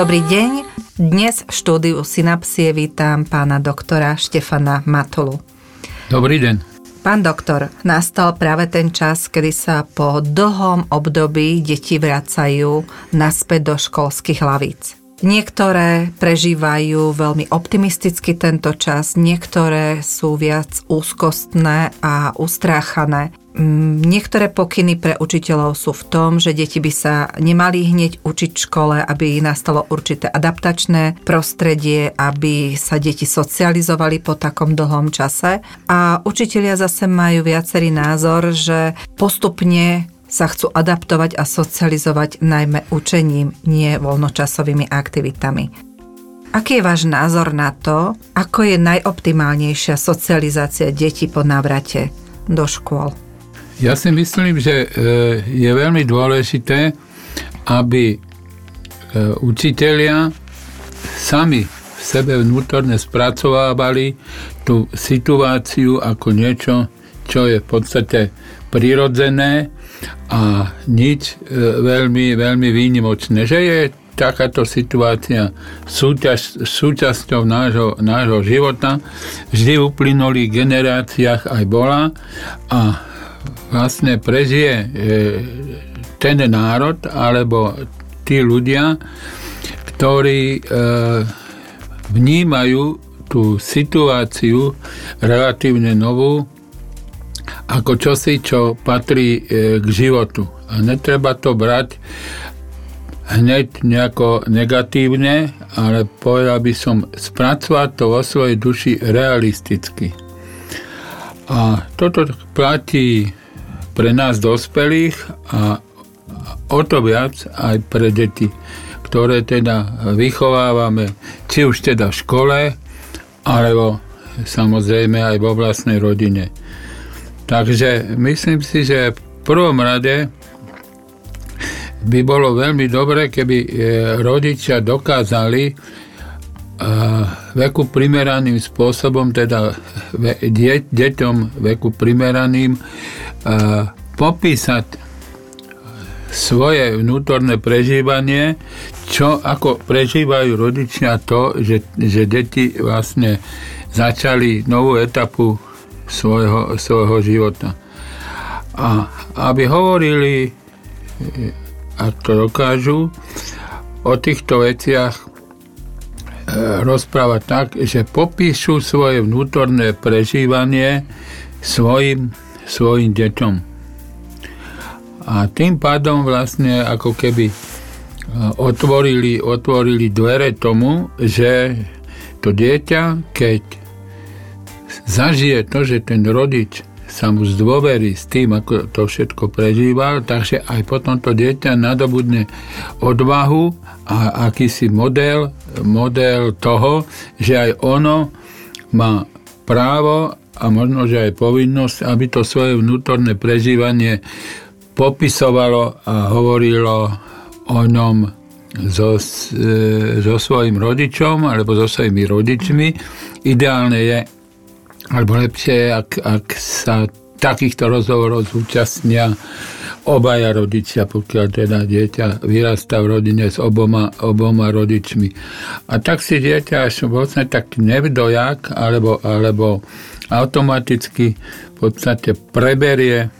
Dobrý deň. Dnes v štúdiu Synapsie vítam pána doktora Štefana Matulu. Dobrý deň. Pán doktor, nastal práve ten čas, kedy sa po dlhom období deti vracajú naspäť do školských hlavíc. Niektoré prežívajú veľmi optimisticky tento čas, niektoré sú viac úzkostné a ustráchané. Mm, niektoré pokyny pre učiteľov sú v tom, že deti by sa nemali hneď učiť v škole, aby nastalo určité adaptačné prostredie, aby sa deti socializovali po takom dlhom čase. A učitelia zase majú viacerý názor, že postupne sa chcú adaptovať a socializovať najmä učením, nie voľnočasovými aktivitami. Aký je váš názor na to, ako je najoptimálnejšia socializácia detí po návrate do škôl? Ja si myslím, že e, je veľmi dôležité, aby e, učitelia sami v sebe vnútorne spracovávali tú situáciu ako niečo, čo je v podstate prirodzené a nič e, veľmi, veľmi výnimočné. Že je takáto situácia súťaž, súčasťou nášho, nášho života, vždy v uplynulých generáciách aj bola a vlastne prežije e, ten národ alebo tí ľudia, ktorí e, vnímajú tú situáciu relatívne novú ako čosi, čo patrí e, k životu. A netreba to brať hneď nejako negatívne, ale povedal by som spracovať to vo svojej duši realisticky. A toto platí pre nás dospelých a o to viac aj pre deti, ktoré teda vychovávame, či už teda v škole, alebo samozrejme aj vo vlastnej rodine. Takže myslím si, že v prvom rade by bolo veľmi dobre, keby e, rodičia dokázali veku primeraným spôsobom, teda deťom veku primeraným, e, popísať svoje vnútorné prežívanie, čo ako prežívajú rodičia to, že, že deti vlastne začali novú etapu svojho, svojho života. A aby hovorili, a to dokážu, o týchto veciach e, rozprávať tak, že popíšu svoje vnútorné prežívanie svojim, svojim deťom. A tým pádom vlastne ako keby e, otvorili, otvorili dvere tomu, že to dieťa, keď zažije to, že ten rodič sa mu zdôverí s tým, ako to všetko prežíval, takže aj potom to dieťa nadobudne odvahu a akýsi model, model toho, že aj ono má právo a možno, že aj povinnosť, aby to svoje vnútorné prežívanie popisovalo a hovorilo o ňom so, e, so svojim rodičom alebo so svojimi rodičmi. Ideálne je, alebo lepšie, ak, ak sa takýchto rozhovorov zúčastnia obaja rodičia, pokiaľ teda dieťa vyrastá v rodine s oboma, oboma rodičmi. A tak si dieťa až vlastne tak nevdojak, alebo, alebo automaticky v podstate preberie,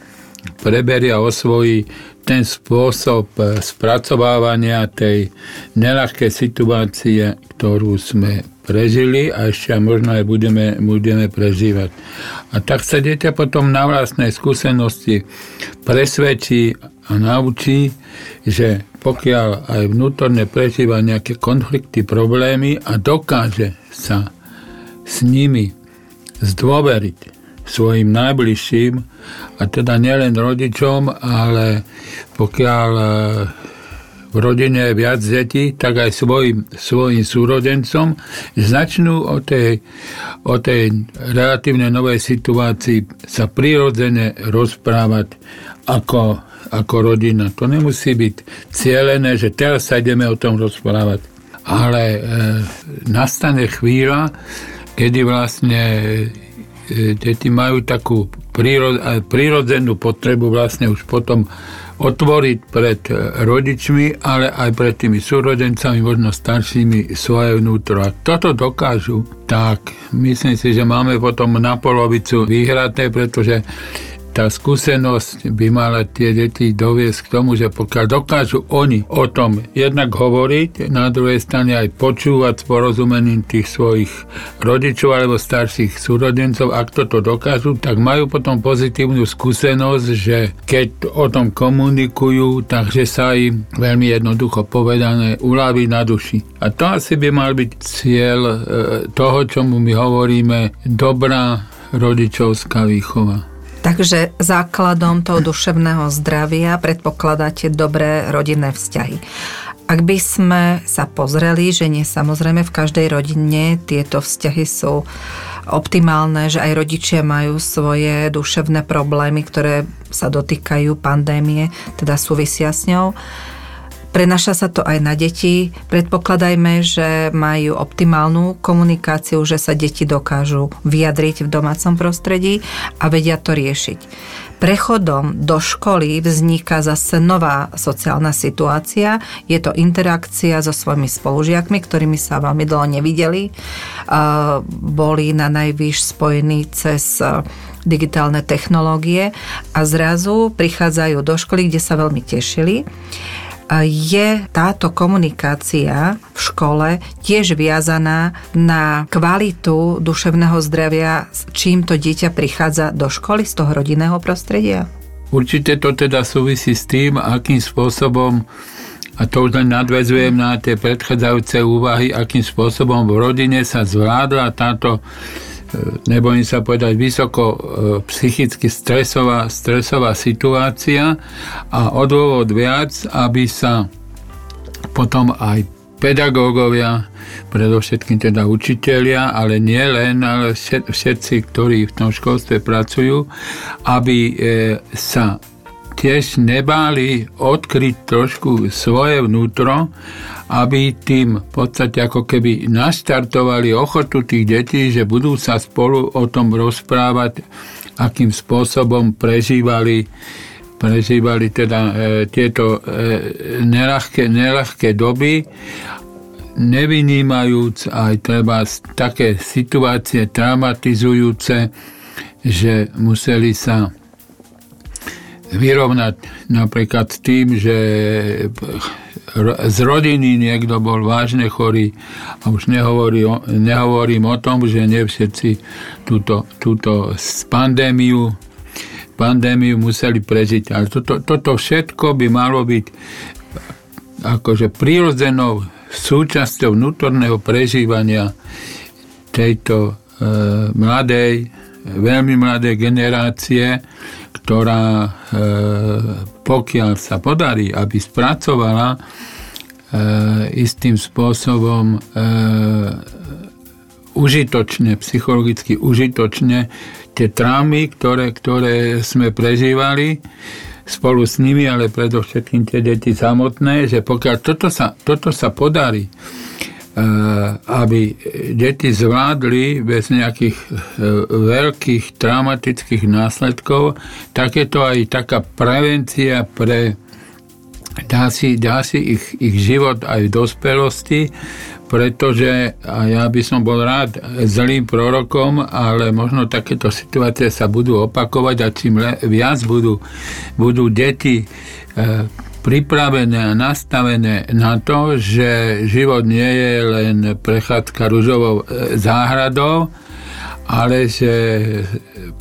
preberie a osvojí ten spôsob spracovávania tej nelahkej situácie, ktorú sme prežili a ešte možno aj budeme, budeme prežívať. A tak sa dieťa potom na vlastnej skúsenosti presvedčí a naučí, že pokiaľ aj vnútorne prežíva nejaké konflikty, problémy a dokáže sa s nimi zdôveriť svojim najbližším, a teda nielen rodičom, ale pokiaľ v rodine je viac detí, tak aj svojim, svojim súrodencom začnú o tej, o tej relatívne novej situácii sa prirodzene rozprávať ako, ako rodina. To nemusí byť cieľené, že teraz sa ideme o tom rozprávať. Ale e, nastane chvíľa, kedy vlastne e, deti majú takú prírodzenú potrebu vlastne už potom otvoriť pred rodičmi, ale aj pred tými súrodencami, možno staršími, svoje vnútro. A toto dokážu, tak myslím si, že máme potom na polovicu vyhraté, pretože tá skúsenosť by mala tie deti doviesť k tomu, že pokiaľ dokážu oni o tom jednak hovoriť, na druhej strane aj počúvať s porozumením tých svojich rodičov alebo starších súrodencov, ak toto dokážu, tak majú potom pozitívnu skúsenosť, že keď o tom komunikujú, takže sa im veľmi jednoducho povedané uľaví na duši. A to asi by mal byť cieľ e, toho, čomu my hovoríme dobrá rodičovská výchova. Takže základom toho duševného zdravia predpokladáte dobré rodinné vzťahy. Ak by sme sa pozreli, že nie samozrejme v každej rodine tieto vzťahy sú optimálne, že aj rodičia majú svoje duševné problémy, ktoré sa dotýkajú pandémie, teda súvisia s ňou, Prenaša sa to aj na deti. Predpokladajme, že majú optimálnu komunikáciu, že sa deti dokážu vyjadriť v domácom prostredí a vedia to riešiť. Prechodom do školy vzniká zase nová sociálna situácia. Je to interakcia so svojimi spolužiakmi, ktorými sa veľmi dlho nevideli. Boli na najvyš spojení cez digitálne technológie a zrazu prichádzajú do školy, kde sa veľmi tešili je táto komunikácia v škole tiež viazaná na kvalitu duševného zdravia, s čím to dieťa prichádza do školy z toho rodinného prostredia? Určite to teda súvisí s tým, akým spôsobom a to už len nadvezujem na tie predchádzajúce úvahy, akým spôsobom v rodine sa zvládla táto nebojím sa povedať, vysoko e, psychicky stresová, stresová situácia a o viac, aby sa potom aj pedagógovia, predovšetkým teda učitelia, ale nie len, ale všetci, ktorí v tom školstve pracujú, aby e, sa tiež nebáli odkryť trošku svoje vnútro aby tým v podstate ako keby naštartovali ochotu tých detí, že budú sa spolu o tom rozprávať, akým spôsobom prežívali prežívali teda e, tieto e, nelahké, nelahké doby, nevynímajúc aj treba také situácie traumatizujúce, že museli sa vyrovnať napríklad tým, že z rodiny niekto bol vážne chorý a už nehovorí, nehovorím o tom, že nie všetci túto, túto pandémiu pandémiu museli prežiť. Ale toto, toto všetko by malo byť akože prírodzenou súčasťou vnútorného prežívania tejto e, mladej, veľmi mladej generácie, ktorá e, pokiaľ sa podarí, aby spracovala e, istým spôsobom e, užitočne, psychologicky užitočne tie traumy, ktoré, ktoré sme prežívali spolu s nimi, ale predovšetkým tie deti samotné, že pokiaľ toto sa, toto sa podarí, aby deti zvládli bez nejakých eh, veľkých traumatických následkov, tak je to aj taká prevencia pre dá si, dá si ich, ich život aj v dospelosti, pretože a ja by som bol rád zlým prorokom, ale možno takéto situácie sa budú opakovať a čím viac budú, budú deti e, pripravené a nastavené na to, že život nie je len prechádzka rúžovou e, záhradou, ale že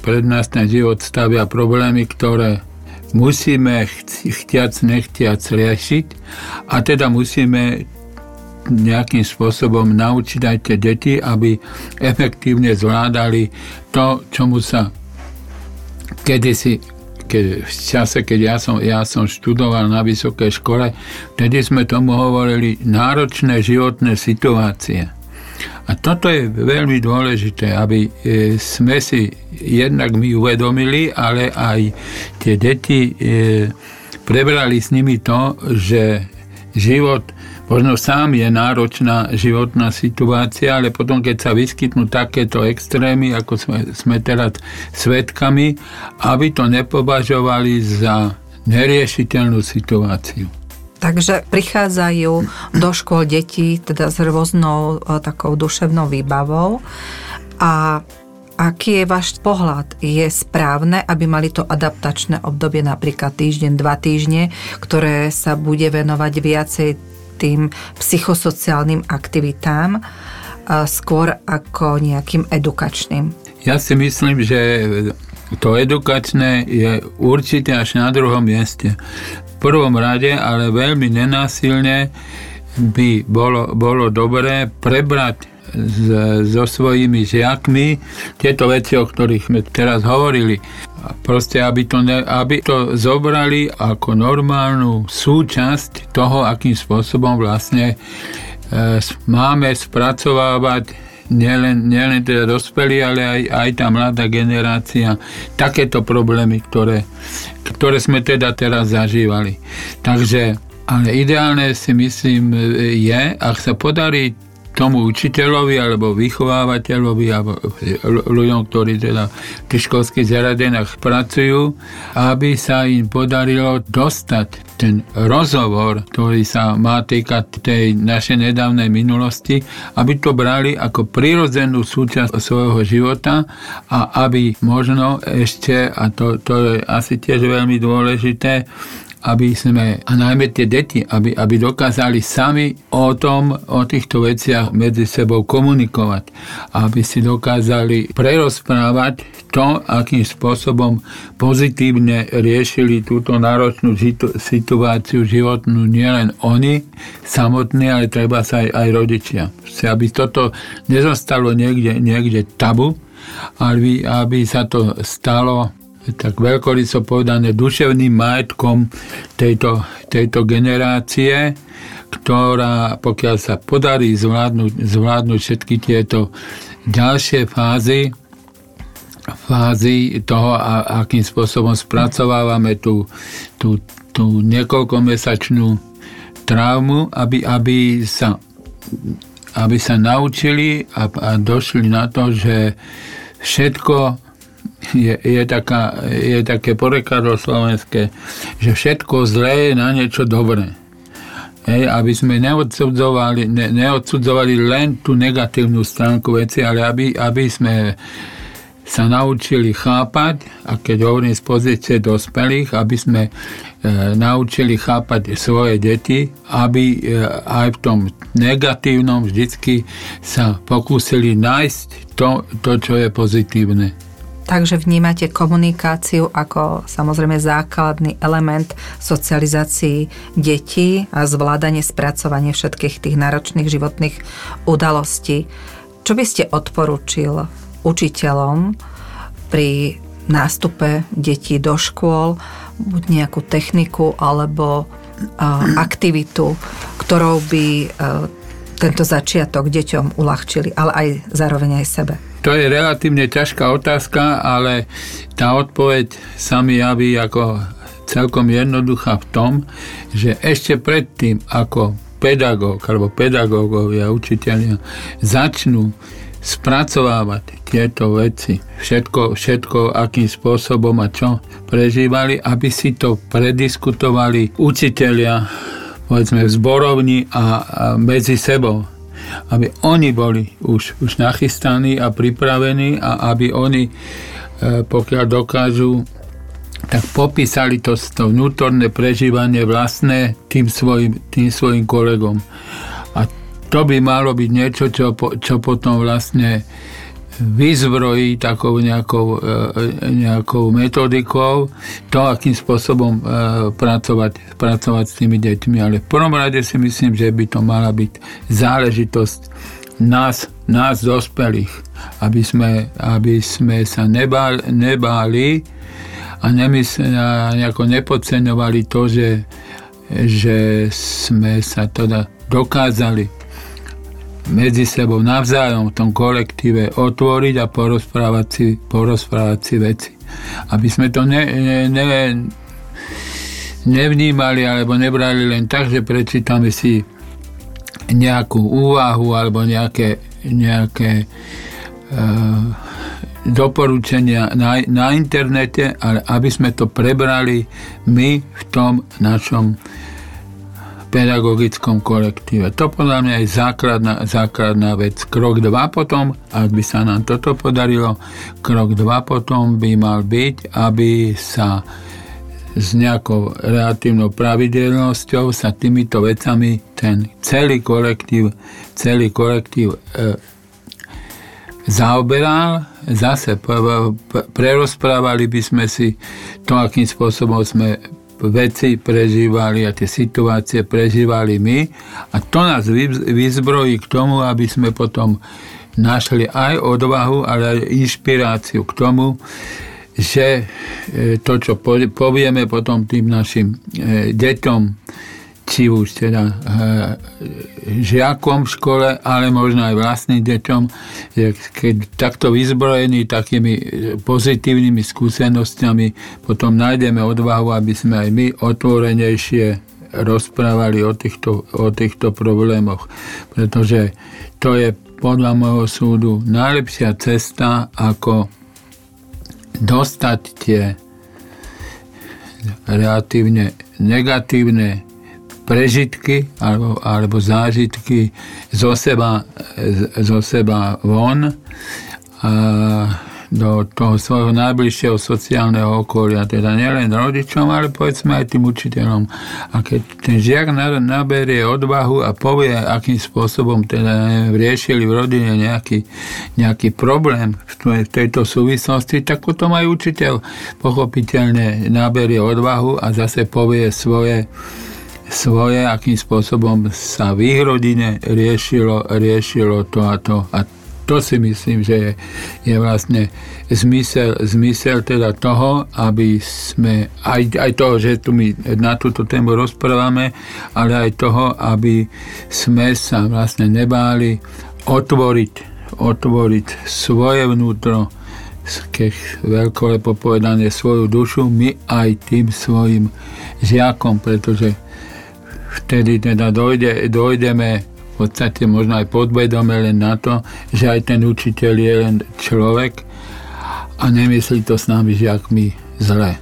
pred nás ten život stavia problémy, ktoré musíme chtiac nechtiac riešiť. A teda musíme nejakým spôsobom naučiť aj tie deti, aby efektívne zvládali to, čomu sa kedysi keď, v čase, keď ja som, ja som študoval na vysokej škole, vtedy sme tomu hovorili náročné životné situácie. A toto je veľmi dôležité, aby e, sme si jednak my uvedomili, ale aj tie deti e, prebrali s nimi to, že život Možno sám je náročná životná situácia, ale potom, keď sa vyskytnú takéto extrémy, ako sme, sme teraz svetkami, aby to nepovažovali za neriešiteľnú situáciu. Takže prichádzajú do škôl deti teda s rôznou e, takou duševnou výbavou a aký je váš pohľad? Je správne, aby mali to adaptačné obdobie napríklad týždeň, dva týždne, ktoré sa bude venovať viacej tým psychosociálnym aktivitám skôr ako nejakým edukačným? Ja si myslím, že to edukačné je určite až na druhom mieste. V prvom rade, ale veľmi nenásilne by bolo, bolo dobré prebrať so svojimi žiakmi tieto veci, o ktorých sme teraz hovorili. Proste, aby to, ne, aby to zobrali ako normálnu súčasť toho, akým spôsobom vlastne e, máme spracovávať nielen, nielen teda dospelí, ale aj, aj tá mladá generácia takéto problémy, ktoré, ktoré sme teda teraz zažívali. Takže ale ideálne si myslím je, ak sa podarí tomu učiteľovi alebo vychovávateľovi alebo ľuďom, ktorí teda v tých školských zariadeniach pracujú, aby sa im podarilo dostať ten rozhovor, ktorý sa má týkať tej našej nedávnej minulosti, aby to brali ako prirodzenú súčasť svojho života a aby možno ešte, a to, to je asi tiež veľmi dôležité, aby sme, a najmä tie deti, aby, aby dokázali sami o tom, o týchto veciach medzi sebou komunikovať. Aby si dokázali prerozprávať to, akým spôsobom pozitívne riešili túto náročnú situáciu životnú nielen oni samotní, ale treba sa aj, aj rodičia. Aby toto nezostalo niekde, niekde tabu, aby, aby sa to stalo tak veľkoryso povedané, duševným majetkom tejto, tejto generácie, ktorá, pokiaľ sa podarí zvládnuť, zvládnuť všetky tieto ďalšie fázy, fázy toho, a, akým spôsobom spracovávame tú, tú, tú niekoľkomesačnú traumu, aby, aby, sa, aby sa naučili a, a došli na to, že všetko je, je, taká, je také porekadlo slovenské, že všetko zlé je na niečo dobré. Hej, aby sme neodsudzovali, ne, neodsudzovali len tú negatívnu stránku veci, ale aby, aby sme sa naučili chápať, a keď hovorím z pozície dospelých, aby sme e, naučili chápať svoje deti, aby e, aj v tom negatívnom vždycky sa pokúsili nájsť to, to čo je pozitívne. Takže vnímate komunikáciu ako samozrejme základný element socializácii detí a zvládanie, spracovanie všetkých tých náročných životných udalostí. Čo by ste odporúčil učiteľom pri nástupe detí do škôl, buď nejakú techniku alebo aktivitu, ktorou by tento začiatok deťom uľahčili, ale aj zároveň aj sebe? To je relatívne ťažká otázka, ale tá odpoveď sa mi javí ako celkom jednoduchá v tom, že ešte predtým, ako pedagóg alebo pedagógovia, učiteľia začnú spracovávať tieto veci, všetko, všetko akým spôsobom a čo prežívali, aby si to prediskutovali učiteľia, povedzme v zborovni a, a medzi sebou aby oni boli už, už nachystaní a pripravení a aby oni, e, pokiaľ dokážu, tak popísali to, to vnútorné prežívanie vlastné tým svojim, tým svojim kolegom. A to by malo byť niečo, čo, čo potom vlastne vyzbrojí takou nejakou, e, nejakou metodikou to, akým spôsobom e, pracovať, pracovať s tými deťmi. Ale v prvom rade si myslím, že by to mala byť záležitosť nás, nás dospelých, aby sme, aby sme sa nebáli, nebáli a, nemysl, a nejako nepodceňovali to, že, že sme sa teda dokázali medzi sebou navzájom v tom kolektíve otvoriť a porozprávať si, porozprávať si veci. Aby sme to ne, ne, ne, nevnímali alebo nebrali len tak, že prečítame si nejakú úvahu alebo nejaké, nejaké uh, doporučenia na, na internete, ale aby sme to prebrali my v tom našom pedagogickom kolektíve. To podľa mňa je základná, základná vec. Krok 2 potom, ak by sa nám toto podarilo, krok 2 potom by mal byť, aby sa s nejakou relatívnou pravidelnosťou sa týmito vecami ten celý kolektív, celý kolektív e, zaoberal, zase prerozprávali by sme si to, akým spôsobom sme veci prežívali a tie situácie prežívali my. A to nás vyzbrojí k tomu, aby sme potom našli aj odvahu, ale aj inšpiráciu k tomu, že e, to, čo povieme potom tým našim e, deťom, či už teda e, žiakom v škole, ale možno aj vlastným deťom, keď takto vyzbrojení takými pozitívnymi skúsenostiami, potom nájdeme odvahu, aby sme aj my otvorenejšie rozprávali o týchto, o týchto problémoch. Pretože to je podľa môjho súdu najlepšia cesta, ako dostať tie relatívne negatívne prežitky alebo, alebo zážitky zo seba, zo seba von a do toho svojho najbližšieho sociálneho okolia, teda nielen rodičom, ale povedzme aj tým učiteľom. A keď ten žiak naberie odvahu a povie, akým spôsobom teda riešili v rodine nejaký, nejaký problém v tejto súvislosti, tak potom aj učiteľ pochopiteľne naberie odvahu a zase povie svoje svoje, akým spôsobom sa v ich rodine riešilo, riešilo to a to. A to si myslím, že je, je vlastne zmysel, zmysel teda toho, aby sme, aj, aj toho, že tu my na túto tému rozprávame, ale aj toho, aby sme sa vlastne nebáli otvoriť, otvoriť svoje vnútro, keď veľkolepo povedané svoju dušu, my aj tým svojim žiakom, pretože vtedy teda dojde, dojdeme v podstate možno aj podvedome len na to, že aj ten učiteľ je len človek a nemyslí to s nami žiakmi zle.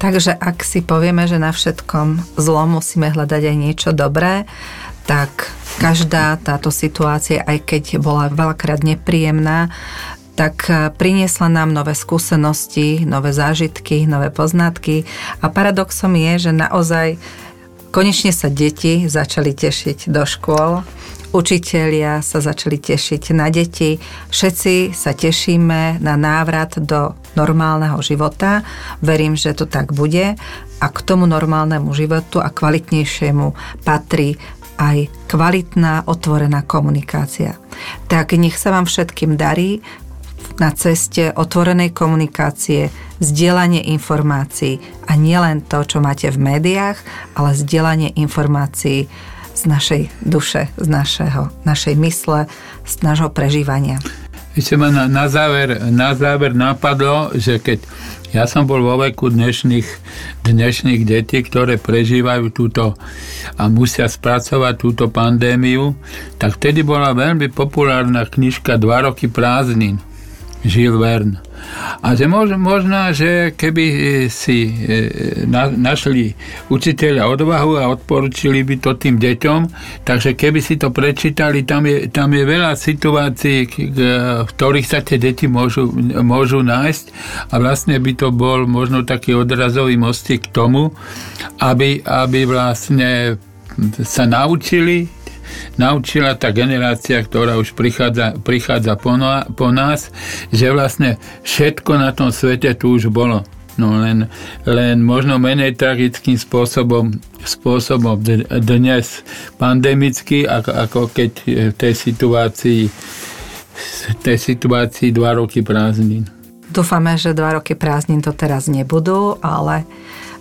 Takže ak si povieme, že na všetkom zlom musíme hľadať aj niečo dobré, tak každá táto situácia, aj keď bola veľakrát nepríjemná, tak priniesla nám nové skúsenosti, nové zážitky, nové poznatky a paradoxom je, že naozaj Konečne sa deti začali tešiť do škôl, učitelia sa začali tešiť na deti, všetci sa tešíme na návrat do normálneho života. Verím, že to tak bude a k tomu normálnemu životu a kvalitnejšiemu patrí aj kvalitná, otvorená komunikácia. Tak nech sa vám všetkým darí na ceste otvorenej komunikácie, zdieľanie informácií a nielen to, čo máte v médiách, ale zdieľanie informácií z našej duše, z našeho, našej mysle, z nášho prežívania. Ešte ma na, na, záver, na záver napadlo, že keď ja som bol vo veku dnešných, dnešných detí, ktoré prežívajú túto a musia spracovať túto pandémiu, tak vtedy bola veľmi populárna knižka Dva roky prázdnin Žil Verne. A že možno, možno, že keby si e, na, našli učiteľa odvahu a odporučili by to tým deťom, takže keby si to prečítali, tam je, tam je veľa situácií, v ktorých sa tie deti môžu, môžu nájsť a vlastne by to bol možno taký odrazový mostík k tomu, aby, aby vlastne sa naučili naučila tá generácia, ktorá už prichádza, prichádza po, no, po nás, že vlastne všetko na tom svete tu už bolo. No len, len možno menej tragickým spôsobom, spôsobom dnes pandemicky, ako, ako keď v tej situácii tej situácii dva roky prázdnin. Dúfame, že dva roky prázdnin to teraz nebudú, ale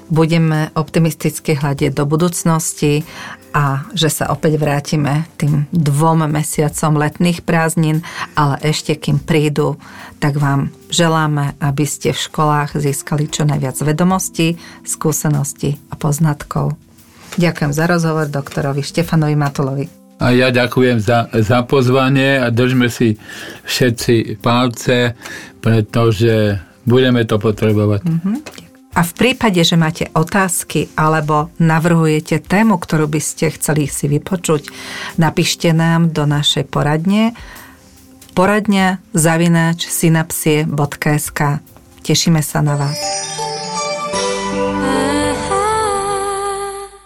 budeme optimisticky hľadiť do budúcnosti a že sa opäť vrátime tým dvom mesiacom letných prázdnin, ale ešte kým prídu, tak vám želáme, aby ste v školách získali čo najviac vedomostí, skúseností a poznatkov. Ďakujem za rozhovor doktorovi Štefanovi Matulovi. A ja ďakujem za, za pozvanie a držme si všetci palce, pretože budeme to potrebovať. Mm-hmm. A v prípade, že máte otázky alebo navrhujete tému, ktorú by ste chceli si vypočuť, napíšte nám do našej poradne poradňa zavináč synapsie.sk Tešíme sa na vás.